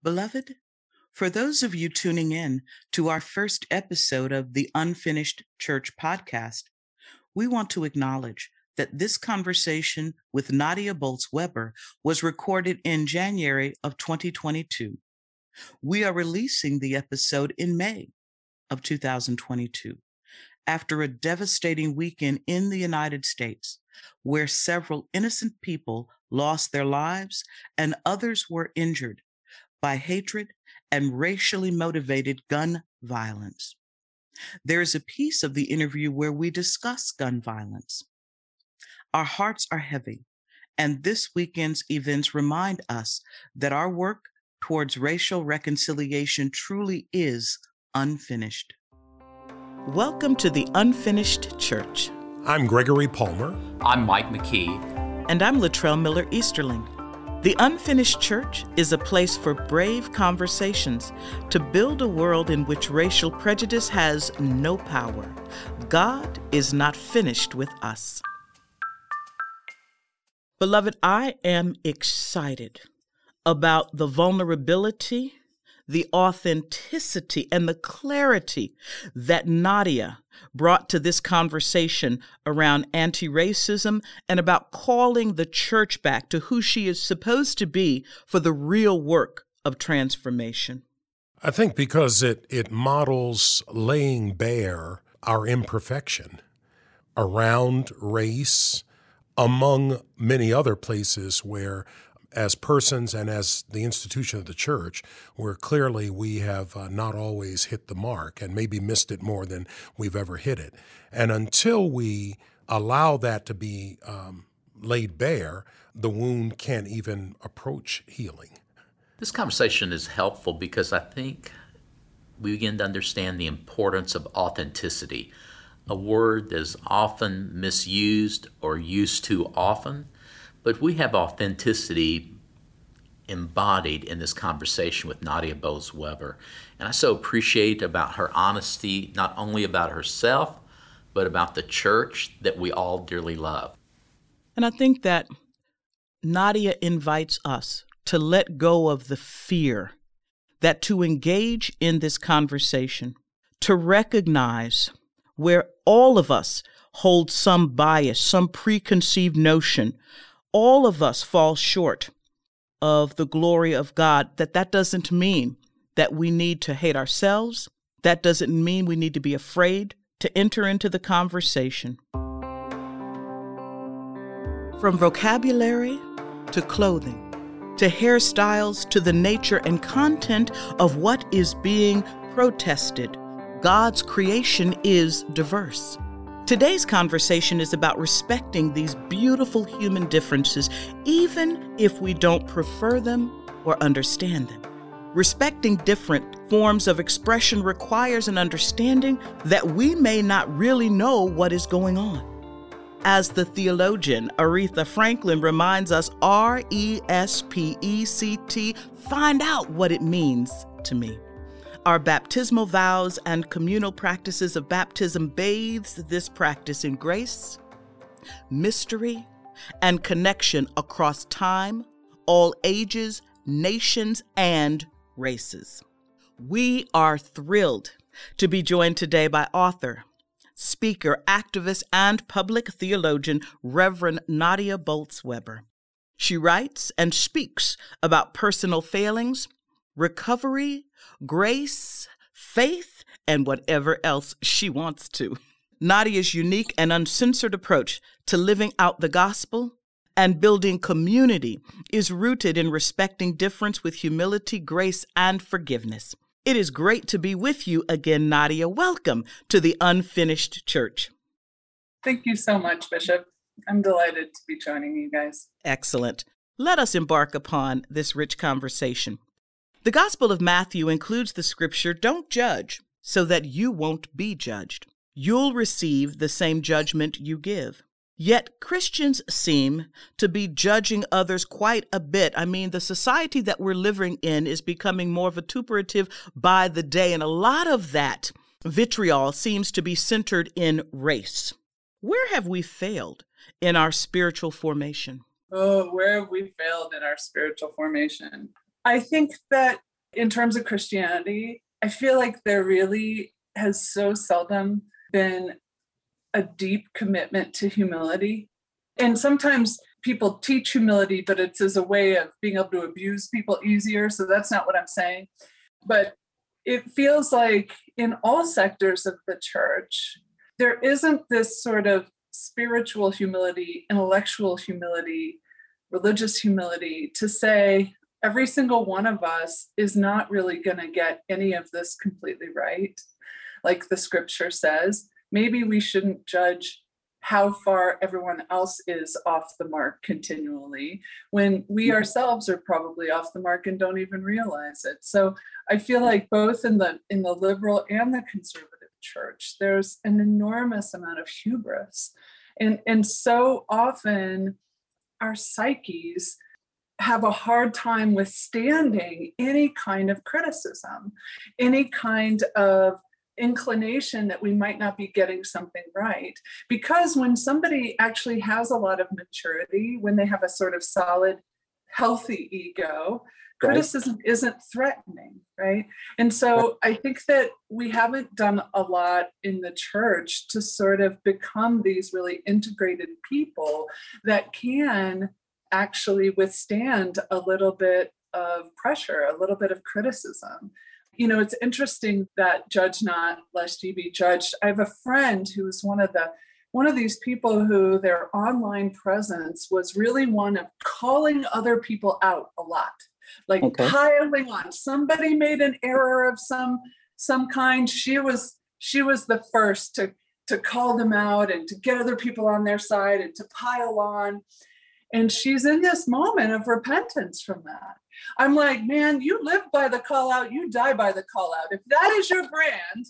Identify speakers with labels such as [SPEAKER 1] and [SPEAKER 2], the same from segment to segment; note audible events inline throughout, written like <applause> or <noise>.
[SPEAKER 1] Beloved, for those of you tuning in to our first episode of the Unfinished Church podcast, we want to acknowledge that this conversation with Nadia Bolz Weber was recorded in January of 2022. We are releasing the episode in May of 2022 after a devastating weekend in the United States where several innocent people lost their lives and others were injured by hatred and racially motivated gun violence. There is a piece of the interview where we discuss gun violence. Our hearts are heavy, and this weekend's events remind us that our work towards racial reconciliation truly is unfinished. Welcome to the Unfinished Church.
[SPEAKER 2] I'm Gregory Palmer.
[SPEAKER 3] I'm Mike McKee.
[SPEAKER 1] And I'm LaTrelle Miller Easterling. The Unfinished Church is a place for brave conversations to build a world in which racial prejudice has no power. God is not finished with us. Beloved, I am excited about the vulnerability, the authenticity, and the clarity that Nadia brought to this conversation around anti racism and about calling the church back to who she is supposed to be for the real work of transformation.
[SPEAKER 2] I think because it, it models laying bare our imperfection around race, among many other places where as persons and as the institution of the church, where clearly we have uh, not always hit the mark and maybe missed it more than we've ever hit it. And until we allow that to be um, laid bare, the wound can't even approach healing.
[SPEAKER 3] This conversation is helpful because I think we begin to understand the importance of authenticity, a word that is often misused or used too often but we have authenticity embodied in this conversation with Nadia Bolz Weber. And I so appreciate about her honesty, not only about herself, but about the church that we all dearly love.
[SPEAKER 1] And I think that Nadia invites us to let go of the fear, that to engage in this conversation, to recognize where all of us hold some bias, some preconceived notion all of us fall short of the glory of God, that that doesn't mean that we need to hate ourselves. That doesn't mean we need to be afraid to enter into the conversation. From vocabulary to clothing, to hairstyles, to the nature and content of what is being protested, God's creation is diverse. Today's conversation is about respecting these beautiful human differences, even if we don't prefer them or understand them. Respecting different forms of expression requires an understanding that we may not really know what is going on. As the theologian Aretha Franklin reminds us, R E S P E C T, find out what it means to me. Our baptismal vows and communal practices of baptism bathes this practice in grace, mystery, and connection across time, all ages, nations, and races. We are thrilled to be joined today by author, speaker, activist, and public theologian Reverend Nadia Bolz Weber. She writes and speaks about personal failings, recovery, grace, faith, and whatever else she wants to. Nadia's unique and uncensored approach to living out the gospel and building community is rooted in respecting difference with humility, grace, and forgiveness. It is great to be with you again, Nadia. Welcome to the Unfinished Church.
[SPEAKER 4] Thank you so much, Bishop. I'm delighted to be joining you guys.
[SPEAKER 1] Excellent. Let us embark upon this rich conversation. The Gospel of Matthew includes the scripture, Don't judge, so that you won't be judged. You'll receive the same judgment you give. Yet Christians seem to be judging others quite a bit. I mean, the society that we're living in is becoming more vituperative by the day, and a lot of that vitriol seems to be centered in race. Where have we failed in our spiritual formation?
[SPEAKER 4] Oh, where have we failed in our spiritual formation? I think that in terms of Christianity, I feel like there really has so seldom been a deep commitment to humility. And sometimes people teach humility, but it's as a way of being able to abuse people easier. So that's not what I'm saying. But it feels like in all sectors of the church, there isn't this sort of spiritual humility, intellectual humility, religious humility to say every single one of us is not really going to get any of this completely right, like the scripture says. Maybe we shouldn't judge how far everyone else is off the mark continually when we ourselves are probably off the mark and don't even realize it. So i feel like both in the in the liberal and the conservative church there's an enormous amount of hubris. And and so often our psyches have a hard time withstanding any kind of criticism any kind of inclination that we might not be getting something right. Because when somebody actually has a lot of maturity, when they have a sort of solid, healthy ego, right. criticism isn't threatening, right? And so I think that we haven't done a lot in the church to sort of become these really integrated people that can actually withstand a little bit of pressure, a little bit of criticism you know, it's interesting that judge not lest ye be judged. I have a friend who is one of the one of these people who their online presence was really one of calling other people out a lot, like okay. piling on. Somebody made an error of some some kind. She was she was the first to to call them out and to get other people on their side and to pile on. And she's in this moment of repentance from that. I'm like, man, you live by the call out, you die by the call out. If that is your brand,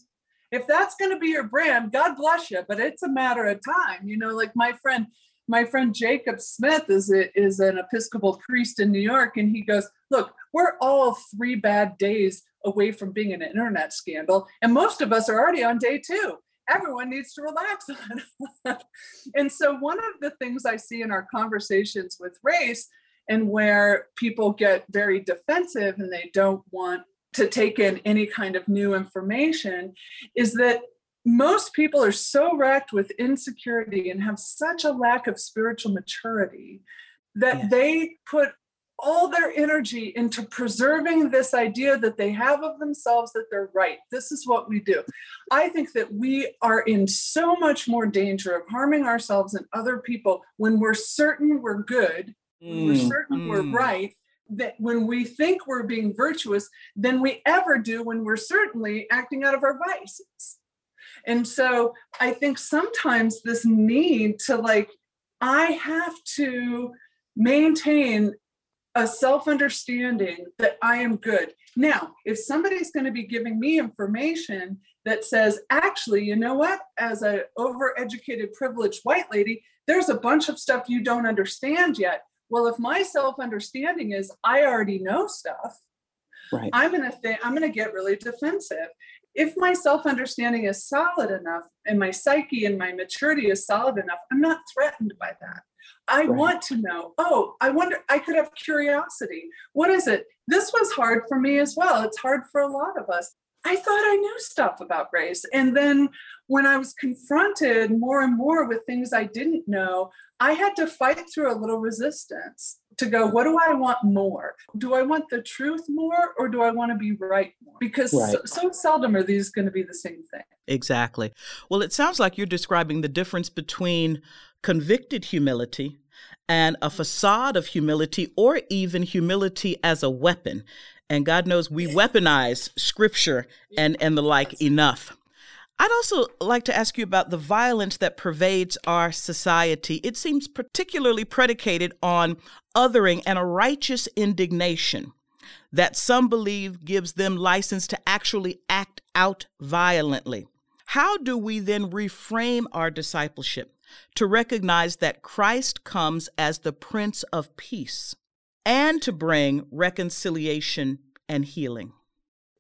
[SPEAKER 4] if that's going to be your brand, God bless you. But it's a matter of time. You know, like my friend, my friend Jacob Smith is a, is an Episcopal priest in New York, and he goes, look, we're all three bad days away from being an internet scandal, and most of us are already on day two. Everyone needs to relax <laughs> and so, one of the things I see in our conversations with race and where people get very defensive and they don't want to take in any kind of new information is that most people are so racked with insecurity and have such a lack of spiritual maturity that yes. they put all their energy into preserving this idea that they have of themselves that they're right. This is what we do. I think that we are in so much more danger of harming ourselves and other people when we're certain we're good mm, we're certain mm. we're right that when we think we're being virtuous than we ever do when we're certainly acting out of our vices and so i think sometimes this need to like i have to maintain a self understanding that i am good now if somebody's going to be giving me information that says actually you know what as an overeducated privileged white lady there's a bunch of stuff you don't understand yet well, if my self understanding is I already know stuff, right. I'm gonna think I'm gonna get really defensive. If my self understanding is solid enough and my psyche and my maturity is solid enough, I'm not threatened by that. I right. want to know, oh, I wonder, I could have curiosity. What is it? This was hard for me as well. It's hard for a lot of us. I thought I knew stuff about race. And then when I was confronted more and more with things I didn't know, I had to fight through a little resistance to go, what do I want more? Do I want the truth more or do I want to be right more? Because right. So, so seldom are these going to be the same thing.
[SPEAKER 1] Exactly. Well, it sounds like you're describing the difference between convicted humility and a facade of humility or even humility as a weapon. And God knows we weaponize scripture and, and the like enough. I'd also like to ask you about the violence that pervades our society. It seems particularly predicated on othering and a righteous indignation that some believe gives them license to actually act out violently. How do we then reframe our discipleship to recognize that Christ comes as the Prince of Peace and to bring reconciliation and healing?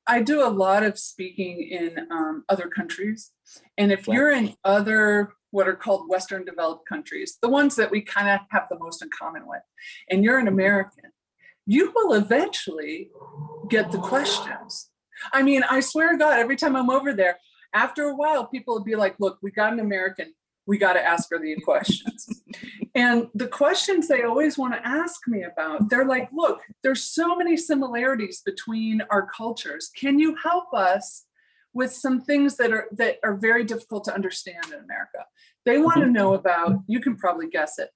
[SPEAKER 4] I do a lot of speaking in um, other countries. And if you're in other what are called Western developed countries, the ones that we kind of have the most in common with, and you're an American, you will eventually get the questions. I mean, I swear to God, every time I'm over there, after a while, people will be like, look, we got an American. We got to ask her the questions. and the questions they always want to ask me about, they're like, look, there's so many similarities between our cultures. Can you help us with some things that are that are very difficult to understand in America? They want to mm-hmm. know about, you can probably guess it,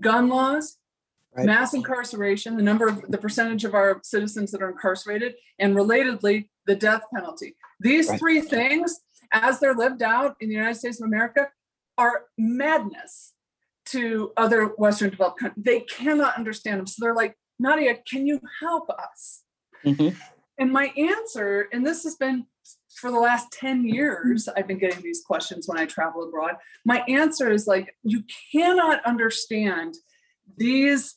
[SPEAKER 4] gun laws, right. mass incarceration, the number of the percentage of our citizens that are incarcerated, and relatedly, the death penalty. These right. three things, as they're lived out in the United States of America, are madness to other Western developed countries. They cannot understand them. So they're like, Nadia, can you help us? Mm-hmm. And my answer, and this has been for the last 10 years, I've been getting these questions when I travel abroad. My answer is like, you cannot understand these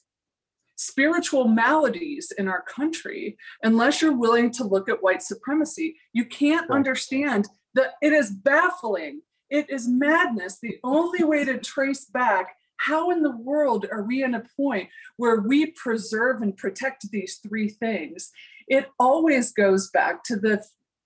[SPEAKER 4] spiritual maladies in our country unless you're willing to look at white supremacy. You can't right. understand that it is baffling. It is madness. The only way to trace back how in the world are we in a point where we preserve and protect these three things? It always goes back to the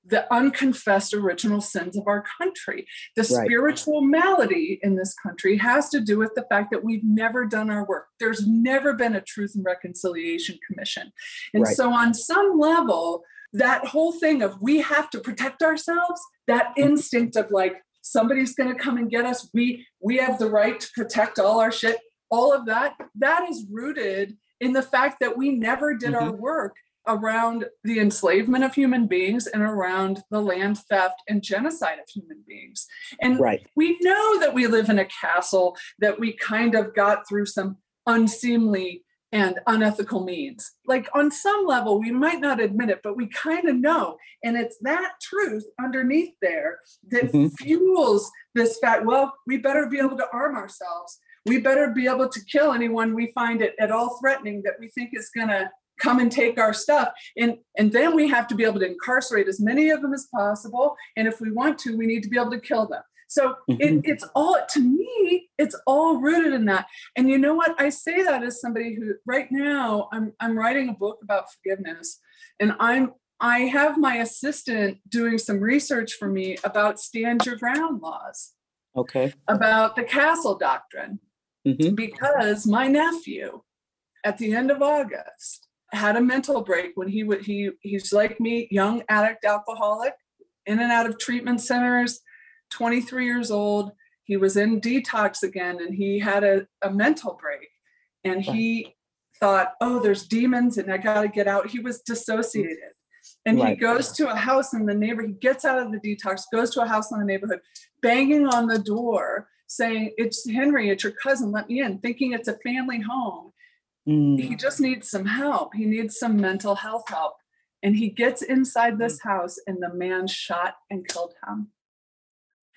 [SPEAKER 4] the unconfessed original sins of our country. The right. spiritual malady in this country has to do with the fact that we've never done our work. There's never been a Truth and Reconciliation Commission. And right. so, on some level, that whole thing of we have to protect ourselves, that mm-hmm. instinct of like, somebody's going to come and get us we we have the right to protect all our shit all of that that is rooted in the fact that we never did mm-hmm. our work around the enslavement of human beings and around the land theft and genocide of human beings. And right. we know that we live in a castle that we kind of got through some unseemly and unethical means. Like on some level, we might not admit it, but we kind of know. And it's that truth underneath there that mm-hmm. fuels this fact well, we better be able to arm ourselves. We better be able to kill anyone we find it at all threatening that we think is going to come and take our stuff and and then we have to be able to incarcerate as many of them as possible and if we want to we need to be able to kill them so mm-hmm. it, it's all to me it's all rooted in that and you know what i say that as somebody who right now i'm i'm writing a book about forgiveness and i'm i have my assistant doing some research for me about stand your ground laws
[SPEAKER 5] okay
[SPEAKER 4] about the castle doctrine mm-hmm. because my nephew at the end of august had a mental break when he would he he's like me young addict alcoholic in and out of treatment centers 23 years old he was in detox again and he had a, a mental break and he thought oh there's demons and i got to get out he was dissociated and right. he goes to a house in the neighborhood he gets out of the detox goes to a house in the neighborhood banging on the door saying it's henry it's your cousin let me in thinking it's a family home Mm. He just needs some help. He needs some mental health help. And he gets inside this mm. house, and the man shot and killed him.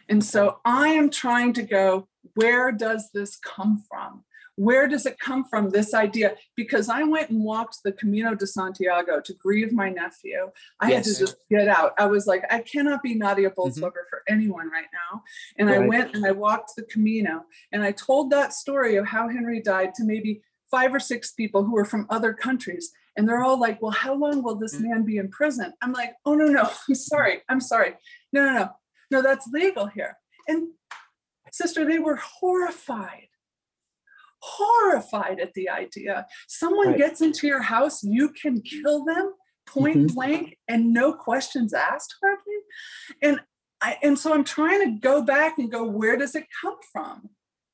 [SPEAKER 4] And so I am trying to go, where does this come from? Where does it come from, this idea? Because I went and walked the Camino de Santiago to grieve my nephew. I yes. had to just get out. I was like, I cannot be Nadia Bolz Weber mm-hmm. for anyone right now. And right. I went and I walked the Camino and I told that story of how Henry died to maybe five or six people who are from other countries. And they're all like, well, how long will this mm. man be in prison? I'm like, oh, no, no, <laughs> I'm sorry. I'm sorry. No, no, no. No, that's legal here. And sister, they were horrified, horrified at the idea. Someone right. gets into your house, you can kill them point mm-hmm. blank and no questions asked hardly. And I, and so I'm trying to go back and go, where does it come from?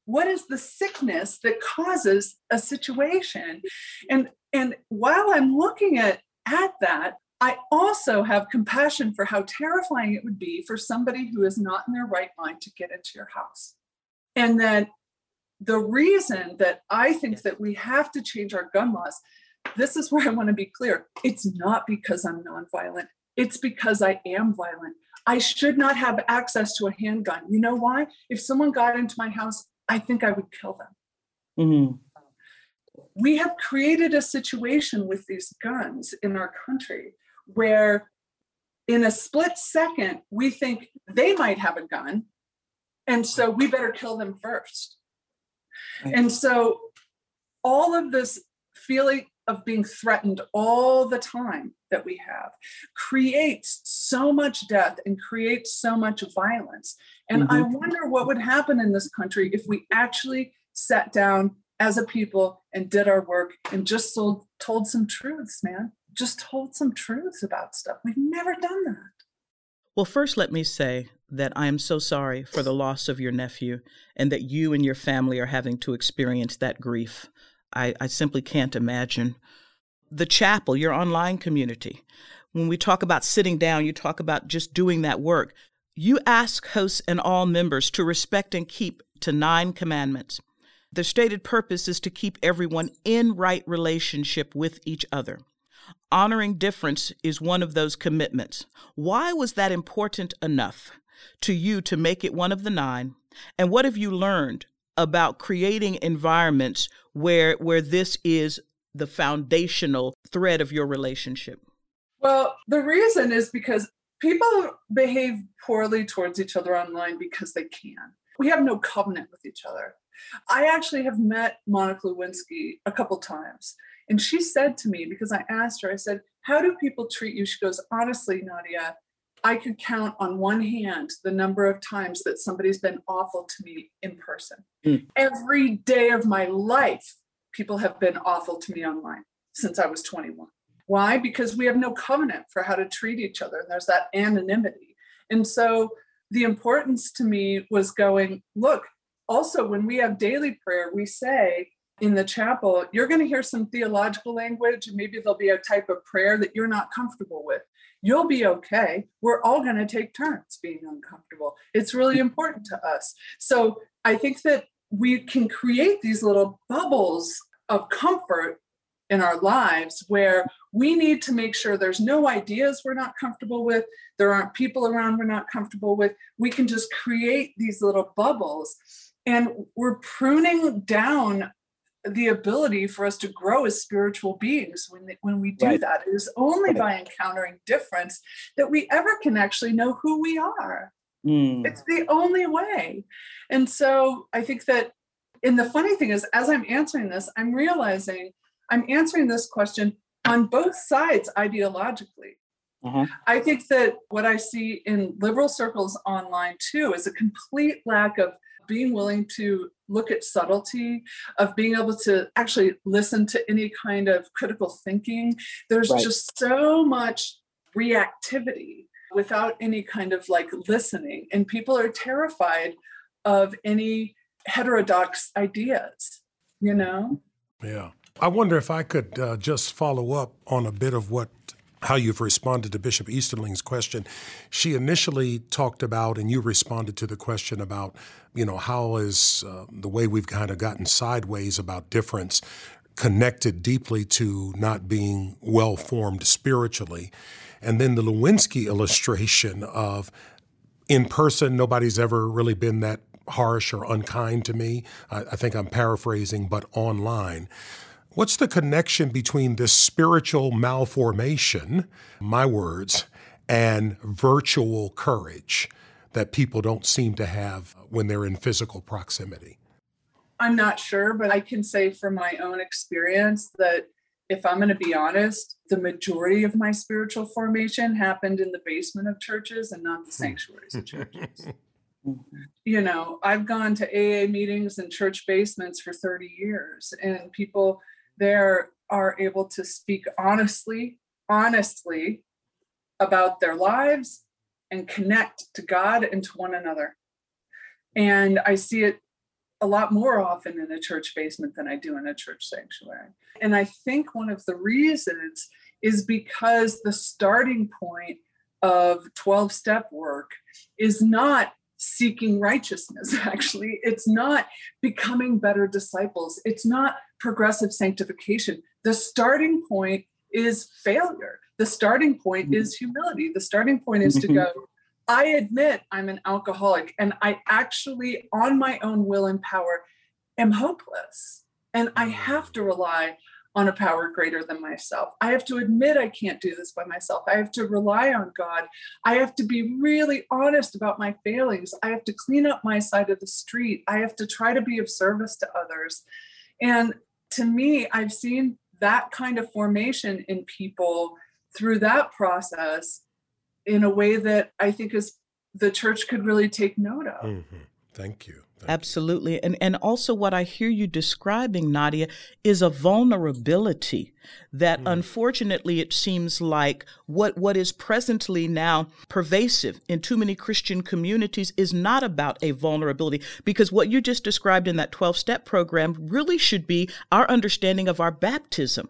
[SPEAKER 4] what is the sickness that causes a situation and and while i'm looking at at that i also have compassion for how terrifying it would be for somebody who is not in their right mind to get into your house and that the reason that i think that we have to change our gun laws this is where i want to be clear it's not because i'm nonviolent it's because i am violent I should not have access to a handgun. You know why? If someone got into my house, I think I would kill them. Mm-hmm. We have created a situation with these guns in our country where, in a split second, we think they might have a gun, and so we better kill them first. And so, all of this feeling of being threatened all the time that we have creates so much death and creates so much violence. And mm-hmm. I wonder what would happen in this country if we actually sat down as a people and did our work and just told, told some truths, man. Just told some truths about stuff. We've never done that.
[SPEAKER 1] Well, first, let me say that I am so sorry for the loss of your nephew and that you and your family are having to experience that grief. I, I simply can't imagine. The chapel, your online community, when we talk about sitting down, you talk about just doing that work. You ask hosts and all members to respect and keep to nine commandments. The stated purpose is to keep everyone in right relationship with each other. Honoring difference is one of those commitments. Why was that important enough to you to make it one of the nine? And what have you learned about creating environments where where this is the foundational thread of your relationship?
[SPEAKER 4] Well, the reason is because people behave poorly towards each other online because they can. We have no covenant with each other. I actually have met Monica Lewinsky a couple times. And she said to me, because I asked her, I said, How do people treat you? She goes, Honestly, Nadia, I could count on one hand the number of times that somebody's been awful to me in person. Mm. Every day of my life, people have been awful to me online since I was 21. Why? Because we have no covenant for how to treat each other. And there's that anonymity. And so the importance to me was going, look, also when we have daily prayer, we say in the chapel, you're going to hear some theological language, and maybe there'll be a type of prayer that you're not comfortable with. You'll be okay. We're all going to take turns being uncomfortable. It's really important to us. So I think that we can create these little bubbles of comfort in our lives where we need to make sure there's no ideas we're not comfortable with, there aren't people around we're not comfortable with. We can just create these little bubbles and we're pruning down the ability for us to grow as spiritual beings when, when we do right. that. It is only right. by encountering difference that we ever can actually know who we are. Mm. It's the only way. And so I think that, and the funny thing is, as I'm answering this, I'm realizing I'm answering this question on both sides ideologically. Uh-huh. I think that what I see in liberal circles online too is a complete lack of being willing to look at subtlety, of being able to actually listen to any kind of critical thinking. There's right. just so much reactivity without any kind of like listening. And people are terrified of any heterodox ideas, you know?
[SPEAKER 2] Yeah. I wonder if I could uh, just follow up on a bit of what how you've responded to Bishop Easterling's question. She initially talked about, and you responded to the question about, you know, how is uh, the way we've kind of gotten sideways about difference connected deeply to not being well formed spiritually. And then the Lewinsky illustration of in person, nobody's ever really been that harsh or unkind to me. I, I think I'm paraphrasing, but online. What's the connection between this spiritual malformation, my words, and virtual courage that people don't seem to have when they're in physical proximity?
[SPEAKER 4] I'm not sure, but I can say from my own experience that if I'm going to be honest, the majority of my spiritual formation happened in the basement of churches and not the hmm. sanctuaries of churches. you know, I've gone to AA meetings in church basements for 30 years, and people they are able to speak honestly, honestly about their lives and connect to God and to one another. And I see it a lot more often in a church basement than I do in a church sanctuary. And I think one of the reasons is because the starting point of 12 step work is not seeking righteousness, <laughs> actually. It's not becoming better disciples, it's not progressive sanctification. The starting point is failure. The starting point mm-hmm. is humility. The starting point is to mm-hmm. go, I admit I'm an alcoholic and I actually, on my own will and power, am hopeless. And I have to rely on a power greater than myself. I have to admit I can't do this by myself. I have to rely on God. I have to be really honest about my failings. I have to clean up my side of the street. I have to try to be of service to others. And to me, I've seen that kind of formation in people through that process in a way that I think is the church could really take note of.
[SPEAKER 2] Mm-hmm. Thank you. Thank
[SPEAKER 1] Absolutely. And and also what I hear you describing, Nadia, is a vulnerability that mm. unfortunately it seems like what what is presently now pervasive in too many Christian communities is not about a vulnerability because what you just described in that 12-step program really should be our understanding of our baptism.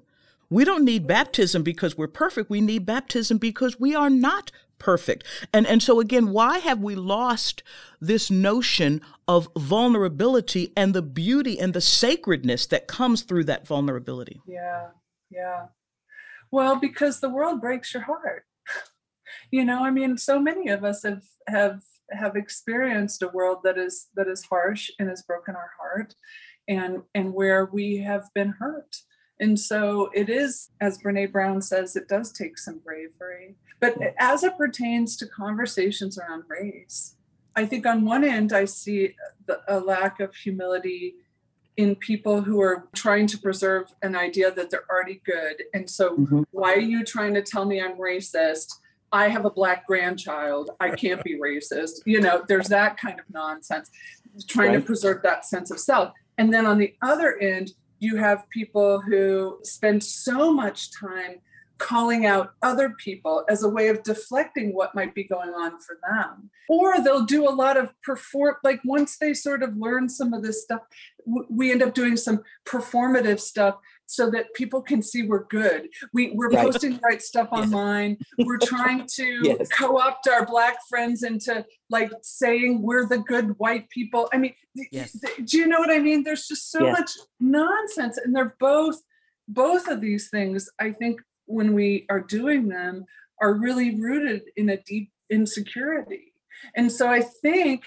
[SPEAKER 1] We don't need baptism because we're perfect. We need baptism because we are not perfect. And and so again, why have we lost this notion of vulnerability and the beauty and the sacredness that comes through that vulnerability?
[SPEAKER 4] Yeah. Yeah. Well, because the world breaks your heart. <laughs> You know, I mean, so many of us have have have experienced a world that is that is harsh and has broken our heart and and where we have been hurt and so it is, as Brene Brown says, it does take some bravery. But as it pertains to conversations around race, I think on one end, I see a lack of humility in people who are trying to preserve an idea that they're already good. And so, mm-hmm. why are you trying to tell me I'm racist? I have a black grandchild. I can't be racist. You know, there's that kind of nonsense, trying right. to preserve that sense of self. And then on the other end, you have people who spend so much time calling out other people as a way of deflecting what might be going on for them. Or they'll do a lot of perform like once they sort of learn some of this stuff we end up doing some performative stuff so that people can see we're good. We, we're right. posting the right stuff online. We're <laughs> trying to yes. co-opt our black friends into like saying we're the good white people. I mean, yes. th- do you know what I mean? There's just so yes. much nonsense, and they're both both of these things. I think when we are doing them are really rooted in a deep insecurity, and so I think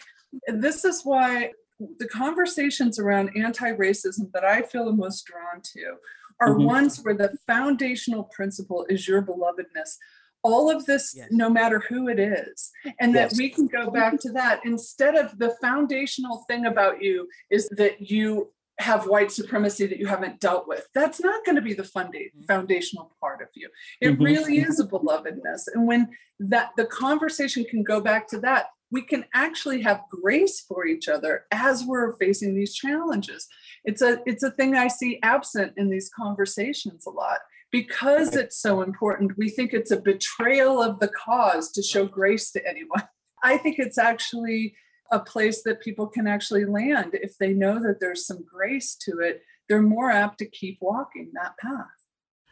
[SPEAKER 4] this is why the conversations around anti-racism that I feel the most drawn to are mm-hmm. ones where the foundational principle is your belovedness all of this yes. no matter who it is and yes. that we can go back to that instead of the foundational thing about you is that you have white supremacy that you haven't dealt with that's not going to be the funda- mm-hmm. foundational part of you it mm-hmm. really is a belovedness and when that the conversation can go back to that we can actually have grace for each other as we're facing these challenges. It's a it's a thing i see absent in these conversations a lot. Because it's so important we think it's a betrayal of the cause to show grace to anyone. I think it's actually a place that people can actually land if they know that there's some grace to it. They're more apt to keep walking that path.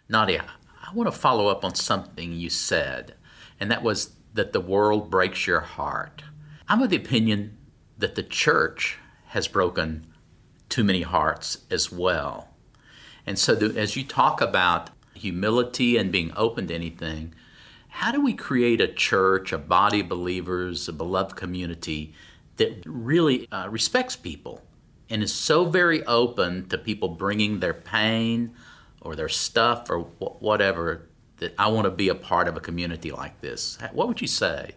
[SPEAKER 3] Nadia i want to follow up on something you said and that was that the world breaks your heart. I'm of the opinion that the church has broken too many hearts as well. And so, the, as you talk about humility and being open to anything, how do we create a church, a body of believers, a beloved community that really uh, respects people and is so very open to people bringing their pain or their stuff or wh- whatever that I want to be a part of a community like this, what would you say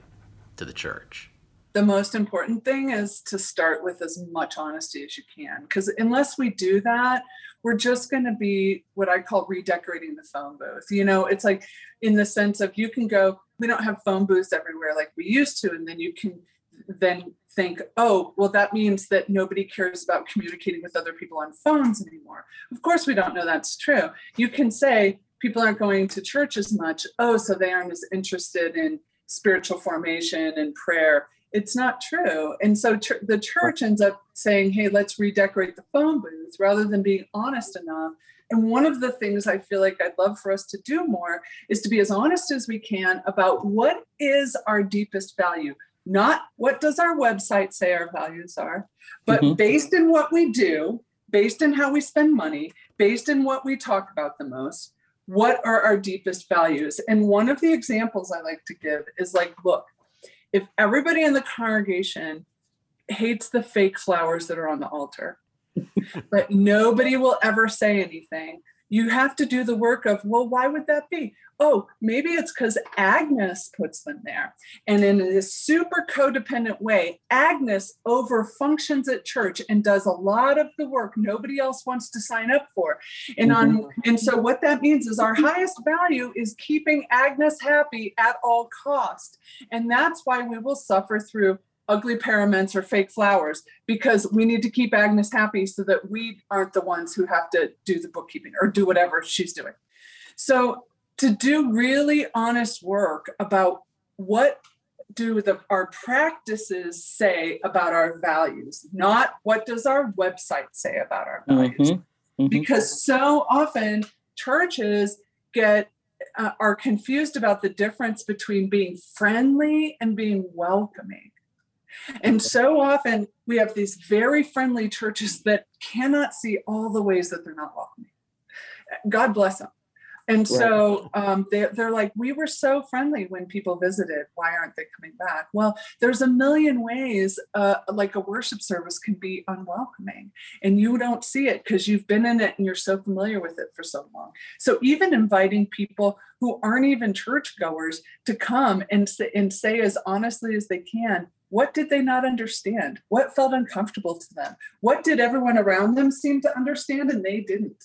[SPEAKER 3] to the church?
[SPEAKER 4] The most important thing is to start with as much honesty as you can. Because unless we do that, we're just going to be what I call redecorating the phone booth. You know, it's like in the sense of you can go, we don't have phone booths everywhere like we used to. And then you can then think, oh, well, that means that nobody cares about communicating with other people on phones anymore. Of course, we don't know that's true. You can say, people aren't going to church as much. Oh, so they aren't as interested in spiritual formation and prayer. It's not true. And so ch- the church ends up saying, hey, let's redecorate the phone booth rather than being honest enough. And one of the things I feel like I'd love for us to do more is to be as honest as we can about what is our deepest value. Not what does our website say our values are, but mm-hmm. based in what we do, based in how we spend money, based in what we talk about the most, what are our deepest values? And one of the examples I like to give is like, look, if everybody in the congregation hates the fake flowers that are on the altar, <laughs> but nobody will ever say anything, you have to do the work of, well, why would that be? Oh, maybe it's because Agnes puts them there. And in this super codependent way, Agnes over functions at church and does a lot of the work nobody else wants to sign up for. And on mm-hmm. and so what that means is our highest value is keeping Agnes happy at all cost. And that's why we will suffer through ugly paraments or fake flowers because we need to keep Agnes happy so that we aren't the ones who have to do the bookkeeping or do whatever she's doing. So to do really honest work about what do the our practices say about our values not what does our website say about our values mm-hmm. Mm-hmm. because so often churches get uh, are confused about the difference between being friendly and being welcoming and so often we have these very friendly churches that cannot see all the ways that they're not welcoming. God bless them. And so um, they, they're like, we were so friendly when people visited. Why aren't they coming back? Well, there's a million ways, uh, like a worship service can be unwelcoming, and you don't see it because you've been in it and you're so familiar with it for so long. So even inviting people who aren't even churchgoers to come and say, and say as honestly as they can, what did they not understand? What felt uncomfortable to them? What did everyone around them seem to understand and they didn't?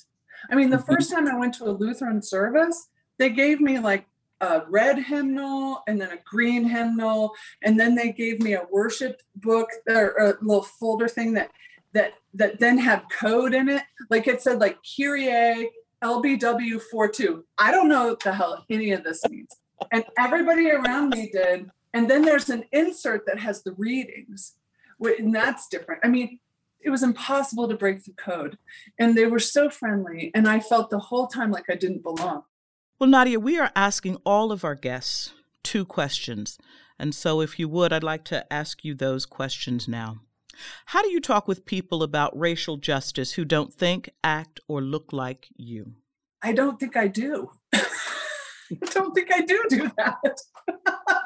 [SPEAKER 4] I mean, the mm-hmm. first time I went to a Lutheran service, they gave me like a red hymnal and then a green hymnal, and then they gave me a worship book or a little folder thing that that that then had code in it. Like it said like Kyrie LBW 42. I don't know what the hell any of this means. And everybody around me did. And then there's an insert that has the readings, and that's different. I mean, it was impossible to break the code. And they were so friendly. And I felt the whole time like I didn't belong.
[SPEAKER 1] Well, Nadia, we are asking all of our guests two questions. And so, if you would, I'd like to ask you those questions now. How do you talk with people about racial justice who don't think, act, or look like you?
[SPEAKER 4] I don't think I do. <laughs> I don't think I do do that. <laughs>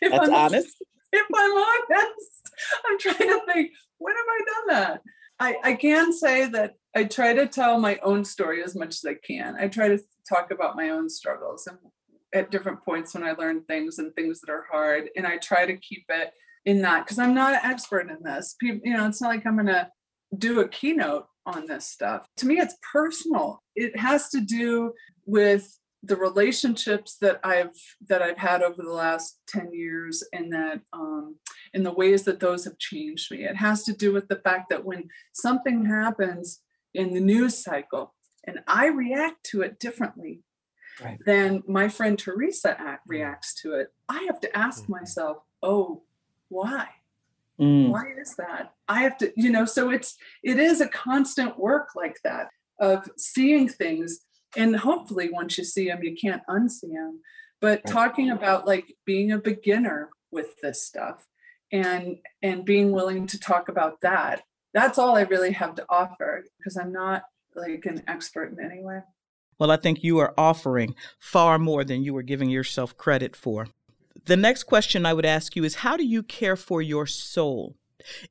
[SPEAKER 5] if That's I'm, honest.
[SPEAKER 4] If I'm honest, I'm trying to think, when have I done that? I, I can say that I try to tell my own story as much as I can. I try to talk about my own struggles and at different points when I learn things and things that are hard. And I try to keep it in that because I'm not an expert in this. People, you know, it's not like I'm gonna do a keynote on this stuff. To me, it's personal. It has to do with the relationships that I've that I've had over the last 10 years and that um in the ways that those have changed me. It has to do with the fact that when something happens in the news cycle and I react to it differently right. than my friend Teresa mm. reacts to it, I have to ask mm-hmm. myself, oh, why? Mm. Why is that? I have to, you know, so it's it is a constant work like that of seeing things and hopefully once you see them you can't unsee them but talking about like being a beginner with this stuff and and being willing to talk about that that's all i really have to offer because i'm not like an expert in any way.
[SPEAKER 1] Well i think you are offering far more than you are giving yourself credit for. The next question i would ask you is how do you care for your soul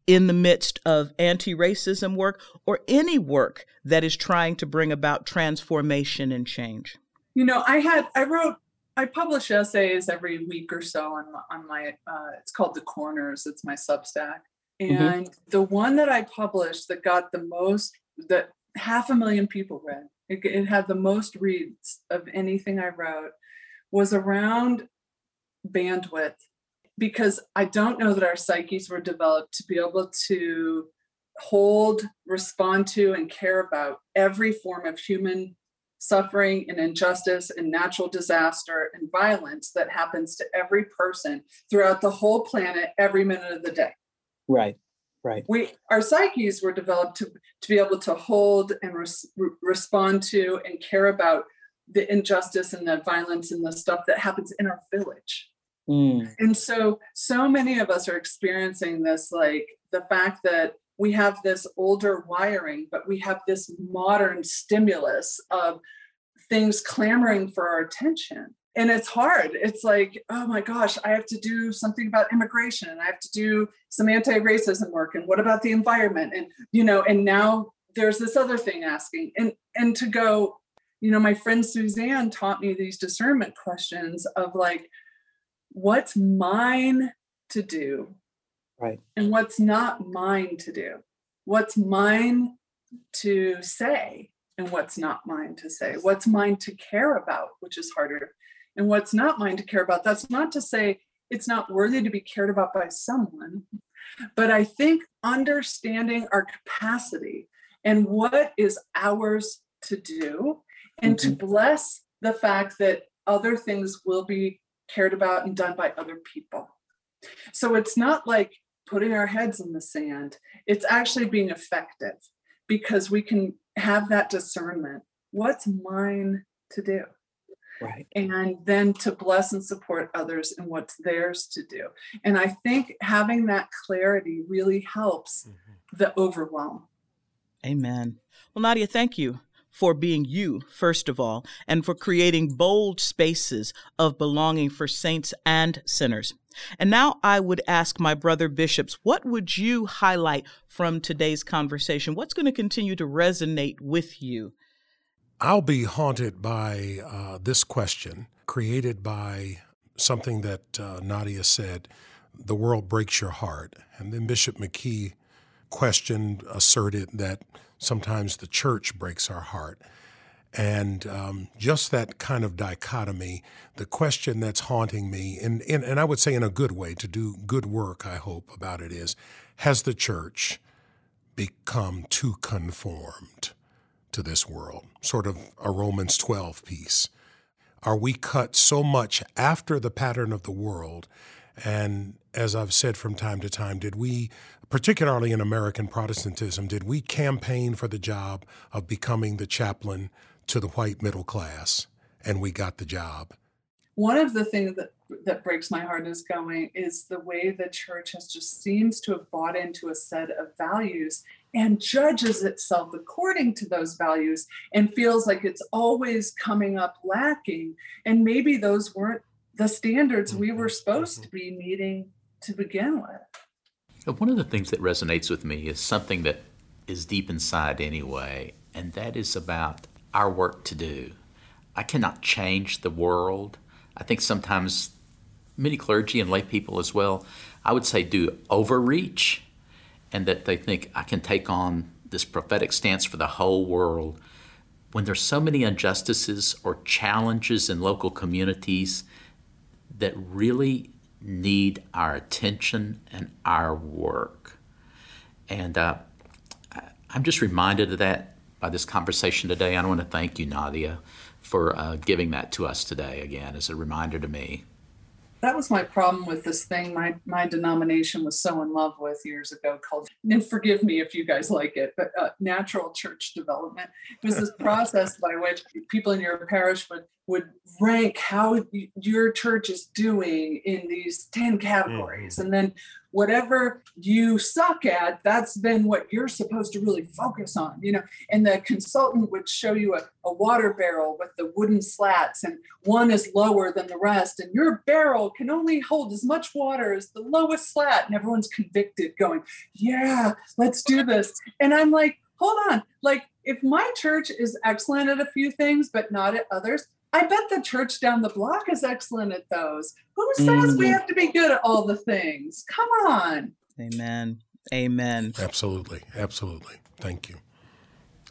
[SPEAKER 1] in the midst of anti racism work or any work that is trying to bring about transformation and change?
[SPEAKER 4] You know, I had, I wrote, I publish essays every week or so on, on my, uh, it's called The Corners, it's my Substack. Mm-hmm. And mm-hmm. the one that I published that got the most, that half a million people read, it, it had the most reads of anything I wrote, was around bandwidth because I don't know that our psyches were developed to be able to hold, respond to, and care about every form of human suffering and injustice and natural disaster and violence that happens to every person throughout the whole planet every minute of the day.
[SPEAKER 5] Right. Right.
[SPEAKER 4] We our psyches were developed to to be able to hold and res, respond to and care about the injustice and the violence and the stuff that happens in our village Mm. And so, so many of us are experiencing this like the fact that we have this older wiring, but we have this modern stimulus of things clamoring for our attention. And it's hard. It's like, oh my gosh, I have to do something about immigration and I have to do some anti racism work. And what about the environment? And, you know, and now there's this other thing asking and and to go you know my friend suzanne taught me these discernment questions of like what's mine to do
[SPEAKER 5] right.
[SPEAKER 4] and what's not mine to do. What's mine to say and what's not mine to say. What's mine to care about which is harder and what's not mine to care about. That's not to say it's not worthy to be cared about by someone but i think understanding our capacity and what is ours to do and mm-hmm. to bless the fact that other things will be cared about and done by other people. So it's not like putting our heads in the sand, it's actually being effective because we can have that discernment. What's mine to do?
[SPEAKER 5] Right.
[SPEAKER 4] And then to bless and support others in what's theirs to do. And I think having that clarity really helps mm-hmm. the overwhelm.
[SPEAKER 1] Amen. Well, Nadia, thank you for being you, first of all, and for creating bold spaces of belonging for saints and sinners. And now I would ask my brother bishops, what would you highlight from today's conversation? What's going to continue to resonate with you?
[SPEAKER 2] I'll be haunted by uh, this question created by something that uh, Nadia said the world breaks your heart. And then Bishop McKee questioned, asserted that sometimes the church breaks our heart. And um, just that kind of dichotomy, the question that's haunting me, and, and, and I would say in a good way, to do good work, I hope, about it is has the church become too conformed to this world? Sort of a Romans 12 piece. Are we cut so much after the pattern of the world? And as I've said from time to time, did we particularly in American Protestantism, did we campaign for the job of becoming the chaplain to the white middle class? And we got the job.
[SPEAKER 4] One of the things that, that breaks my heart is going is the way the church has just seems to have bought into a set of values and judges itself according to those values and feels like it's always coming up lacking. And maybe those weren't the standards we were mm-hmm. supposed to mm-hmm. be meeting to begin with.
[SPEAKER 3] One of the things that resonates with me is something that is deep inside anyway, and that is about our work to do. I cannot change the world. I think sometimes many clergy and lay people as well, I would say, do overreach, and that they think I can take on this prophetic stance for the whole world. When there's so many injustices or challenges in local communities that really need our attention and our work. And uh, I'm just reminded of that by this conversation today. I want to thank you, Nadia, for uh, giving that to us today again as a reminder to me
[SPEAKER 4] that was my problem with this thing. My my denomination was so in love with years ago called and forgive me if you guys like it but uh, natural church development. It was this process by which people in your parish would would rank how your church is doing in these 10 categories. Mm-hmm. and then whatever you suck at that's then what you're supposed to really focus on you know? And the consultant would show you a, a water barrel with the wooden slats and one is lower than the rest and your barrel can only hold as much water as the lowest slat and everyone's convicted going yeah let's do this. And i'm like hold on like if my church is excellent at a few things but not at others I bet the church down the block is excellent at those. Who says mm-hmm. we have to be good at all the things? Come on.
[SPEAKER 1] Amen. Amen.
[SPEAKER 2] Absolutely. Absolutely. Thank you.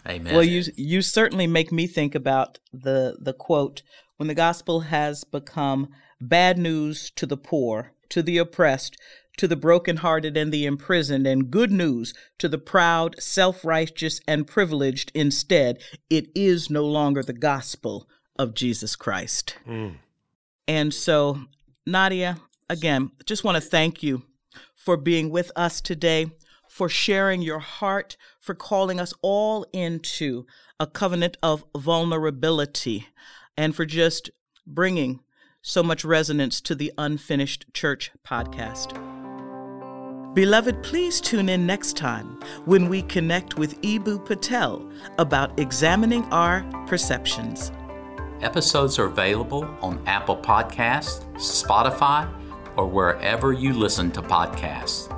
[SPEAKER 3] Amen.
[SPEAKER 1] Well, you you certainly make me think about the the quote when the gospel has become bad news to the poor, to the oppressed, to the brokenhearted and the imprisoned, and good news to the proud, self righteous, and privileged instead, it is no longer the gospel, of Jesus Christ. Mm. And so, Nadia, again, just want to thank you for being with us today, for sharing your heart, for calling us all into a covenant of vulnerability, and for just bringing so much resonance to the Unfinished Church podcast. Beloved, please tune in next time when we connect with Eboo Patel about examining our perceptions.
[SPEAKER 3] Episodes are available on Apple Podcasts, Spotify, or wherever you listen to podcasts.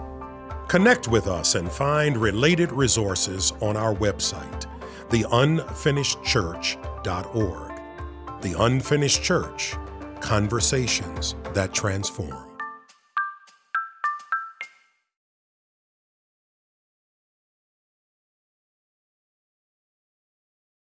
[SPEAKER 2] Connect with us and find related resources on our website, theunfinishedchurch.org. The Unfinished Church Conversations that Transform.